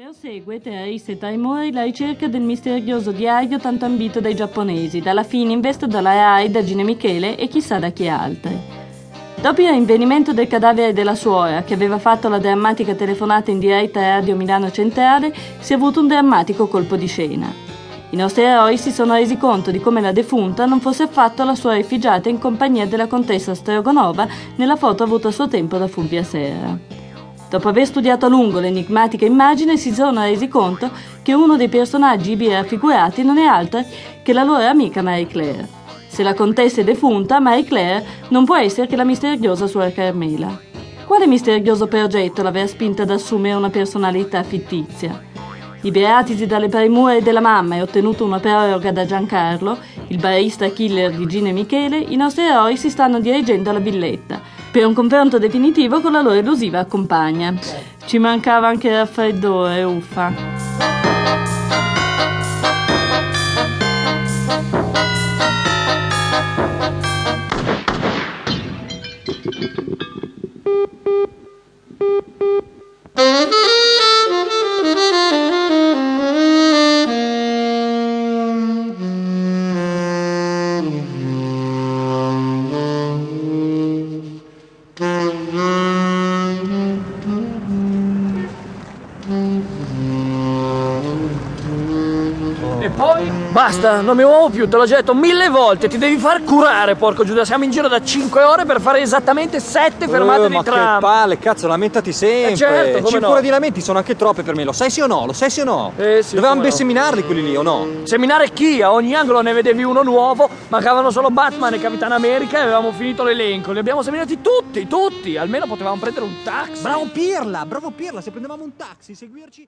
Ace e Taimori la ricerca del misterioso diario tanto ambito dai giapponesi, dalla fine in veste dalla Rai, da Gine Michele e chissà da chi altri. Dopo il rinvenimento del cadavere della suora, che aveva fatto la drammatica telefonata in diretta a Radio Milano Centrale, si è avuto un drammatico colpo di scena. I nostri eroi si sono resi conto di come la defunta non fosse affatto la sua rifugiata in compagnia della contessa Strogonova nella foto avuta a suo tempo da Fulvia Serra. Dopo aver studiato a lungo l'enigmatica immagine, si sono resi conto che uno dei personaggi ivi raffigurati non è altro che la loro amica Marie Claire. Se la contessa è defunta, Marie Claire non può essere che la misteriosa suora Carmela. Quale misterioso progetto l'aveva spinta ad assumere una personalità fittizia? Liberatisi dalle premure della mamma e ottenuto una proroga da Giancarlo, il barista killer di Gino e Michele, i nostri eroi si stanno dirigendo alla villetta per un confronto definitivo con la loro elusiva compagna. Ci mancava anche il raffreddore, uffa. Poi? Basta, non mi muovo più, te l'ho già detto mille volte, ti devi far curare, porco Giuda. Siamo in giro da 5 ore per fare esattamente 7 fermate Eh, di ma tram. che palle, cazzo, lamentati sempre. Eh, certo, come 5 no. ore di lamenti sono anche troppe per me, lo sai sì o no? Lo sai sì o no? Eh, sì, Dovevamo come no. quelli lì o no? Seminare chi? A ogni angolo ne vedevi uno nuovo, mancavano solo Batman e Capitan America e avevamo finito l'elenco. Li abbiamo seminati tutti, tutti. Almeno potevamo prendere un taxi. Bravo Pirla, bravo Pirla, se prendevamo un taxi, seguirci...